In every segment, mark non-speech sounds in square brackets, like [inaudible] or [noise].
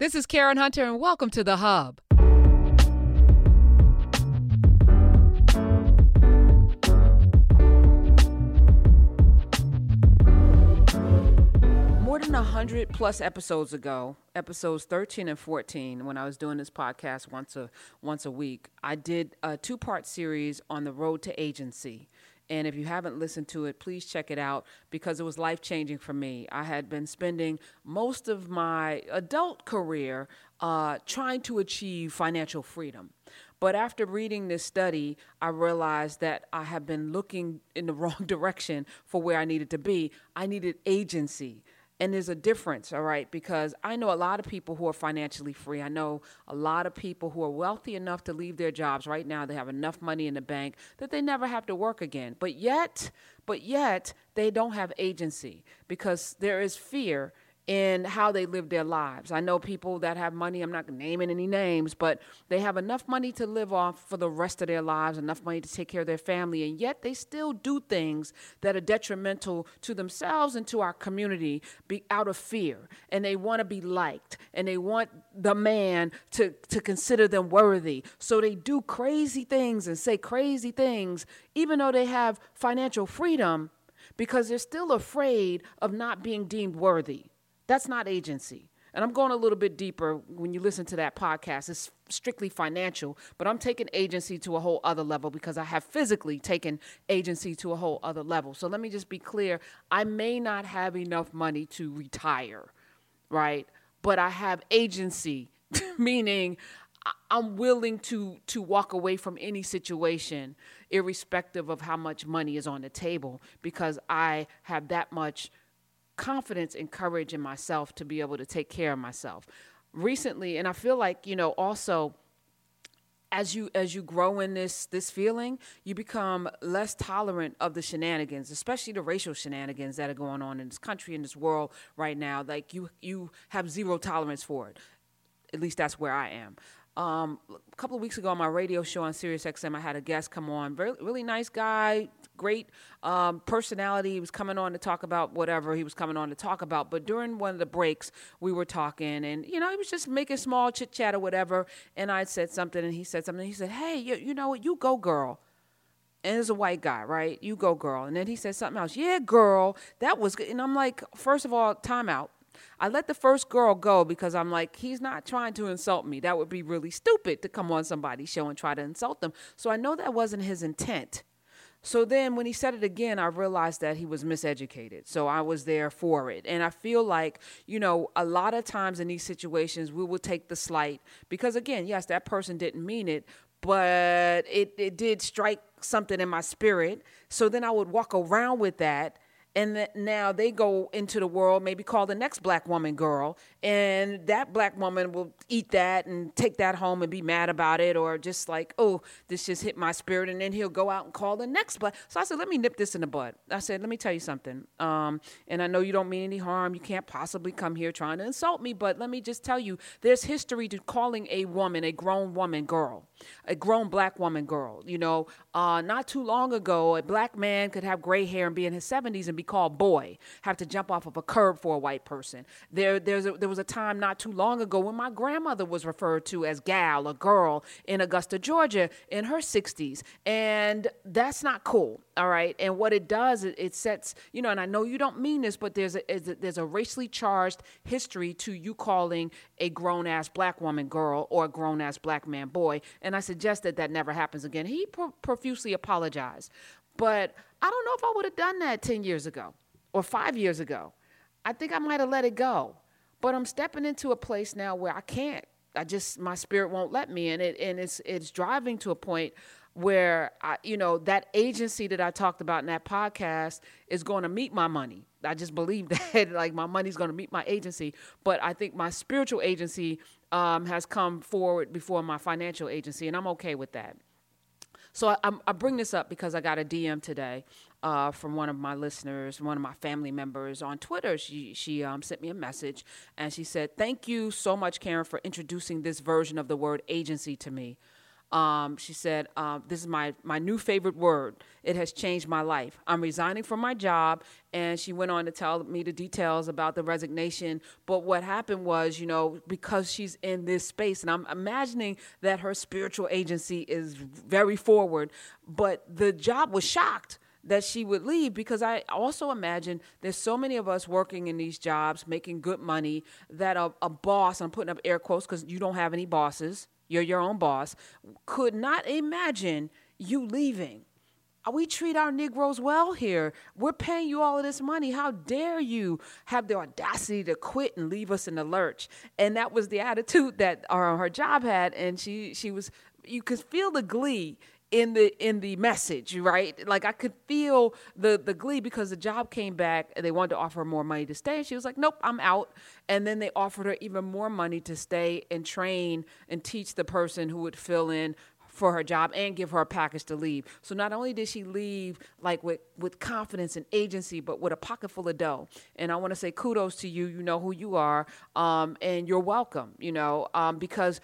This is Karen Hunter, and welcome to The Hub. More than 100 plus episodes ago, episodes 13 and 14, when I was doing this podcast once a, once a week, I did a two part series on the road to agency. And if you haven't listened to it, please check it out because it was life changing for me. I had been spending most of my adult career uh, trying to achieve financial freedom. But after reading this study, I realized that I have been looking in the [laughs] wrong direction for where I needed to be. I needed agency. And there's a difference, all right, because I know a lot of people who are financially free. I know a lot of people who are wealthy enough to leave their jobs right now. They have enough money in the bank that they never have to work again. But yet, but yet, they don't have agency because there is fear in how they live their lives. I know people that have money, I'm not naming any names, but they have enough money to live off for the rest of their lives, enough money to take care of their family, and yet they still do things that are detrimental to themselves and to our community be out of fear. And they want to be liked and they want the man to, to consider them worthy. So they do crazy things and say crazy things, even though they have financial freedom, because they're still afraid of not being deemed worthy. That's not agency. And I'm going a little bit deeper when you listen to that podcast. It's strictly financial, but I'm taking agency to a whole other level because I have physically taken agency to a whole other level. So let me just be clear I may not have enough money to retire, right? But I have agency, [laughs] meaning I'm willing to to walk away from any situation irrespective of how much money is on the table because I have that much confidence and courage in myself to be able to take care of myself. Recently, and I feel like, you know, also as you as you grow in this this feeling, you become less tolerant of the shenanigans, especially the racial shenanigans that are going on in this country in this world right now. Like you you have zero tolerance for it. At least that's where I am. Um, a couple of weeks ago on my radio show on Sirius XM, I had a guest come on. Very, really nice guy, great um, personality. He was coming on to talk about whatever he was coming on to talk about. But during one of the breaks, we were talking, and you know, he was just making small chit chat or whatever. And I said something, and he said something. He said, "Hey, you, you know what? You go, girl." and it's a white guy, right? You go, girl. And then he said something else. Yeah, girl, that was good. And I'm like, first of all, timeout. I let the first girl go because I'm like, he's not trying to insult me. That would be really stupid to come on somebody's show and try to insult them. So I know that wasn't his intent. So then when he said it again, I realized that he was miseducated. So I was there for it. And I feel like, you know, a lot of times in these situations, we will take the slight because, again, yes, that person didn't mean it, but it, it did strike something in my spirit. So then I would walk around with that and now they go into the world maybe call the next black woman girl and that black woman will eat that and take that home and be mad about it or just like oh this just hit my spirit and then he'll go out and call the next black so i said let me nip this in the bud. I said let me tell you something um, and i know you don't mean any harm you can't possibly come here trying to insult me but let me just tell you there's history to calling a woman a grown woman girl a grown black woman girl you know uh, not too long ago a black man could have gray hair and be in his 70s and be called boy, have to jump off of a curb for a white person. There, there's a, there was a time not too long ago when my grandmother was referred to as gal, a girl in Augusta, Georgia, in her 60s, and that's not cool. All right, and what it does, it, it sets, you know, and I know you don't mean this, but there's a, there's a racially charged history to you calling a grown ass black woman girl or a grown ass black man boy, and I suggest that that never happens again. He pro- profusely apologized, but I don't know if I would have done that 10 years ago or five years ago. I think I might have let it go. But I'm stepping into a place now where I can't. I just my spirit won't let me, and it and it's it's driving to a point where I, you know, that agency that I talked about in that podcast is going to meet my money. I just believe [laughs] that, like my money's going to meet my agency. But I think my spiritual agency um, has come forward before my financial agency, and I'm okay with that. So I, I, bring this up because I got a DM today uh, from one of my listeners, one of my family members on Twitter. She she um, sent me a message and she said, "Thank you so much, Karen, for introducing this version of the word agency to me. Um, she said, um, "This is my my new favorite word. It has changed my life. I'm resigning from my job." And she went on to tell me the details about the resignation. But what happened was, you know, because she's in this space, and I'm imagining that her spiritual agency is very forward, but the job was shocked that she would leave because I also imagine there's so many of us working in these jobs, making good money, that a, a boss, I'm putting up air quotes because you don't have any bosses, you're your own boss, could not imagine you leaving. Uh, we treat our Negroes well here. We're paying you all of this money. How dare you have the audacity to quit and leave us in the lurch? And that was the attitude that uh, her job had. And she, she was, you could feel the glee in the in the message, right? Like I could feel the the glee because the job came back and they wanted to offer her more money to stay. And she was like, "Nope, I'm out." And then they offered her even more money to stay and train and teach the person who would fill in for her job and give her a package to leave. So not only did she leave like with with confidence and agency, but with a pocket full of dough. And I want to say kudos to you. You know who you are, um, and you're welcome. You know um, because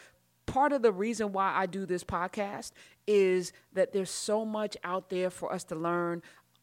part of the reason why I do this podcast is that there's so much out there for us to learn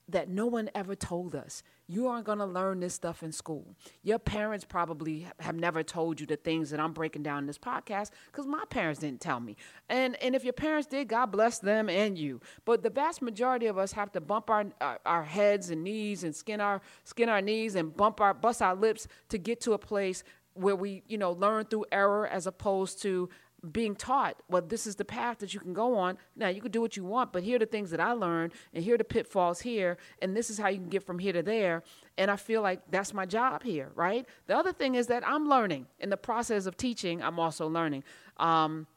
that no one ever told us. You aren't going to learn this stuff in school. Your parents probably have never told you the things that I'm breaking down in this podcast because my parents didn't tell me. And and if your parents did, God bless them and you. But the vast majority of us have to bump our our, our heads and knees and skin our skin our knees and bump our bust our lips to get to a place where we, you know, learn through error as opposed to being taught, well, this is the path that you can go on. Now, you can do what you want, but here are the things that I learned, and here are the pitfalls here, and this is how you can get from here to there. And I feel like that's my job here, right? The other thing is that I'm learning. In the process of teaching, I'm also learning. Um,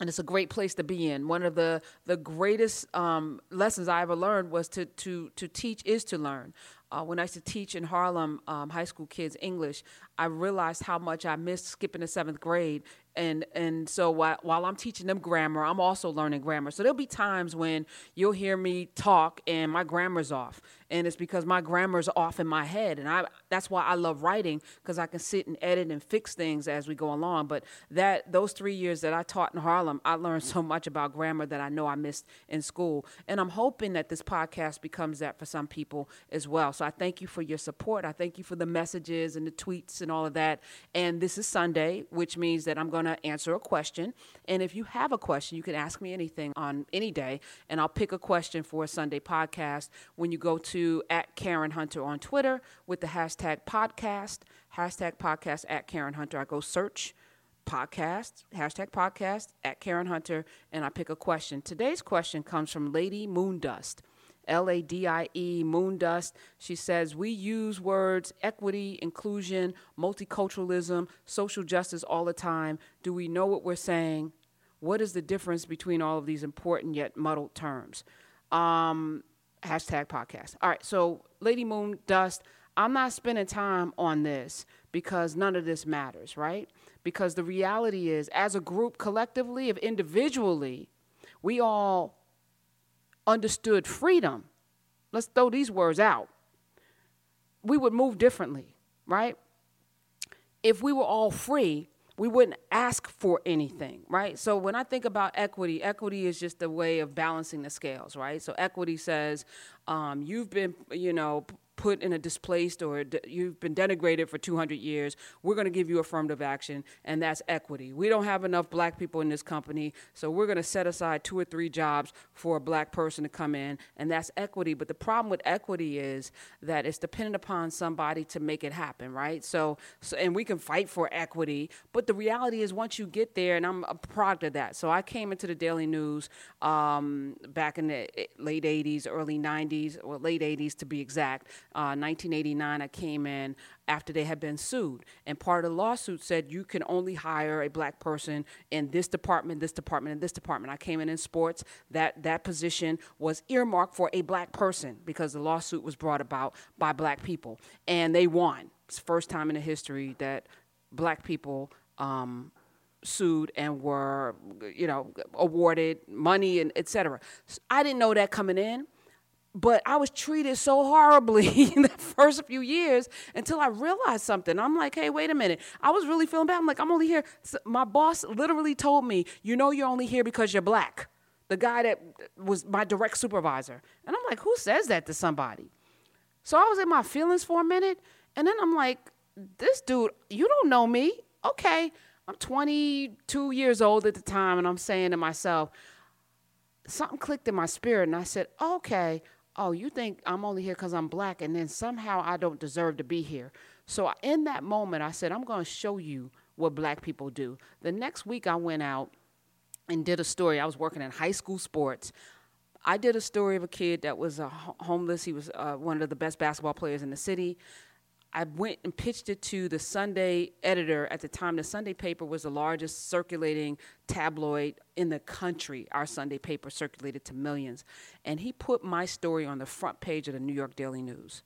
and it's a great place to be in. One of the the greatest um, lessons I ever learned was to to to teach is to learn. Uh, when I used to teach in Harlem um, high school kids English, I realized how much I missed skipping the seventh grade and and so while, while I'm teaching them grammar, I'm also learning grammar. So there'll be times when you'll hear me talk and my grammar's off, and it's because my grammar's off in my head, and I that's why I love writing because I can sit and edit and fix things as we go along. But that those three years that I taught in Harlem, I learned so much about grammar that I know I missed in school, and I'm hoping that this podcast becomes that for some people as well. So I thank you for your support. I thank you for the messages and the tweets and all of that. And this is Sunday, which means that I'm going to answer a question. And if you have a question, you can ask me anything on any day, and I'll pick a question for a Sunday podcast when you go to at Karen Hunter on Twitter with the hashtag podcast, hashtag podcast at Karen Hunter. I go search podcast, hashtag podcast at Karen Hunter, and I pick a question. Today's question comes from Ladie Moondust. L A D I E, Moondust. She says, We use words equity, inclusion, multiculturalism, social justice all the time. Do we know what we're saying? What is the difference between all of these important yet muddled terms? Um, hashtag podcast. All right, so Ladie Moon Dust, I'm not spending time on this because none of this matters, right? Because the reality is, as a group collectively, if individually, we all understood freedom, let's throw these words out, we would move differently, right? If we were all free, we wouldn't ask for anything, right? So when I think about equity, equity is just a way of balancing the scales, right? So equity says um, you've been, you know, put in a displaced or de- you've been denigrated for 200 years, we're going to give you affirmative action, and that's equity. We don't have enough black people in this company, so we're going to set aside two or three jobs for a black person to come in, and that's equity. But the problem with equity is that it's dependent upon somebody to make it happen, right? So, so and we can fight for equity, but the reality is once you get there, and I'm a product of that. So I came into the Daily News um, back in the eh, late 80s, early 90s, or late 80s to be exact. 1989, uh, I came in after they had been sued. And part of the lawsuit said you can only hire a black person in this department, this department, and this department. I came in in sports. That, that position was earmarked for a black person because the lawsuit was brought about by black people. And they won. It's the first time in the history that black people um, sued and were, you know, awarded money and etc. I didn't know that coming in but I was treated so horribly [laughs] in the first few years until I realized something. I'm like, hey, wait a minute. I was really feeling bad. I'm like, I'm only here. My boss literally told me, you know, you're only here because you're black. The guy that was my direct supervisor. And I'm like, who says that to somebody? So I was in my feelings for a minute. And then I'm like, this dude, you don't know me. Okay. I'm 22 years old at the time. And I'm saying to myself, something clicked in my spirit. And I said, okay oh, you think I'm only here because I'm black, and then somehow I don't deserve to be here. So in that moment, I said, I'm going to show you what black people do. The next week, I went out and did a story. I was working in high school sports. I did a story of a kid that was uh, homeless. He was uh, one of the best basketball players in the city. I went and pitched it to the Sunday editor at the time. The Sunday paper was the largest circulating tabloid in the country. Our Sunday paper circulated to millions. And he put my story on the front page of the New York Daily News.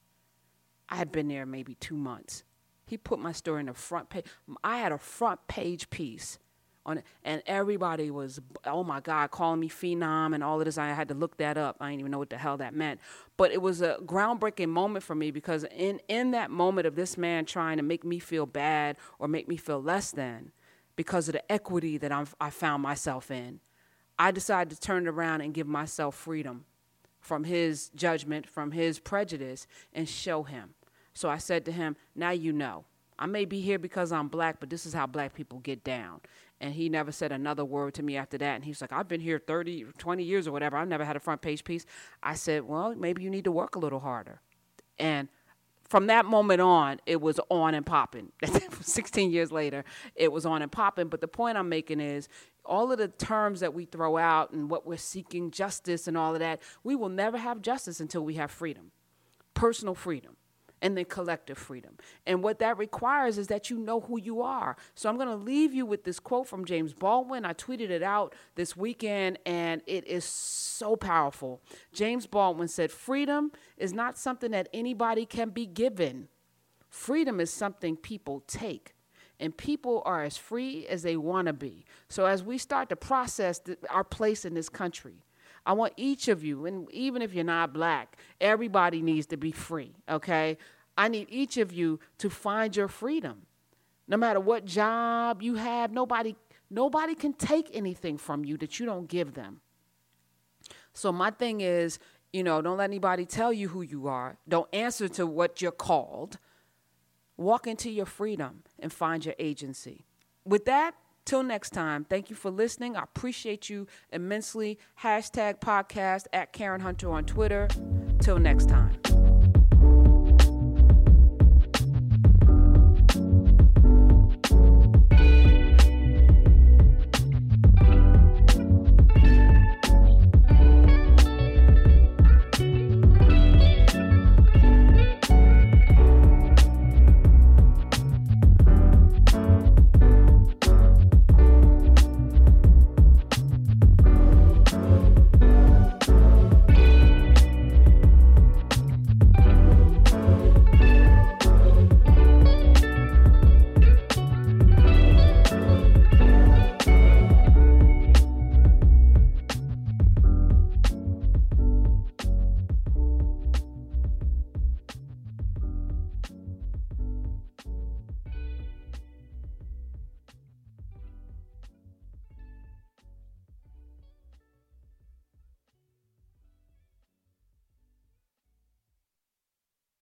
I had been there maybe two months. He put my story in the front page. I had a front page piece on and everybody was, oh my God, calling me phenom and all of this. I had to look that up. I didn't even know what the hell that meant. But it was a groundbreaking moment for me because in in that moment of this man trying to make me feel bad or make me feel less than, because of the equity that I'm, I found myself in, I decided to turn it around and give myself freedom from his judgment, from his prejudice, and show him. So I said to him, Now you know. I may be here because I'm black, but this is how black people get down and he never said another word to me after that. And he's like, I've been here 30, 20 years or whatever. I've never had a front page piece. I said, Well, maybe you need to work a little harder. And from that moment on, it was on and popping. [laughs] 16 years later, it was on and popping. But the point I'm making is all of the terms that we throw out and what we're seeking, justice and all of that, we will never have justice until we have freedom, personal freedom and then collective freedom. And what that requires is that you know who you are. So I'm going to leave you with this quote from James Baldwin. I tweeted it out this weekend, and it is so powerful. James Baldwin said, Freedom is not something that anybody can be given, freedom is something people take and people are as free as they want to be. So as we start to process th- our place in this country, I want each of you, and even if you're not black, everybody needs to be free, okay? I need each of you to find your freedom. No matter what job you have, nobody nobody can take anything from you that you don't give them. So my thing is, you know, don't let anybody tell you who you are. Don't answer to what you're called. Walk into your freedom and find your agency. With that, Till next time, thank you for listening. I appreciate you immensely. Hashtag podcast at Karen Hunter on Twitter. Till next time.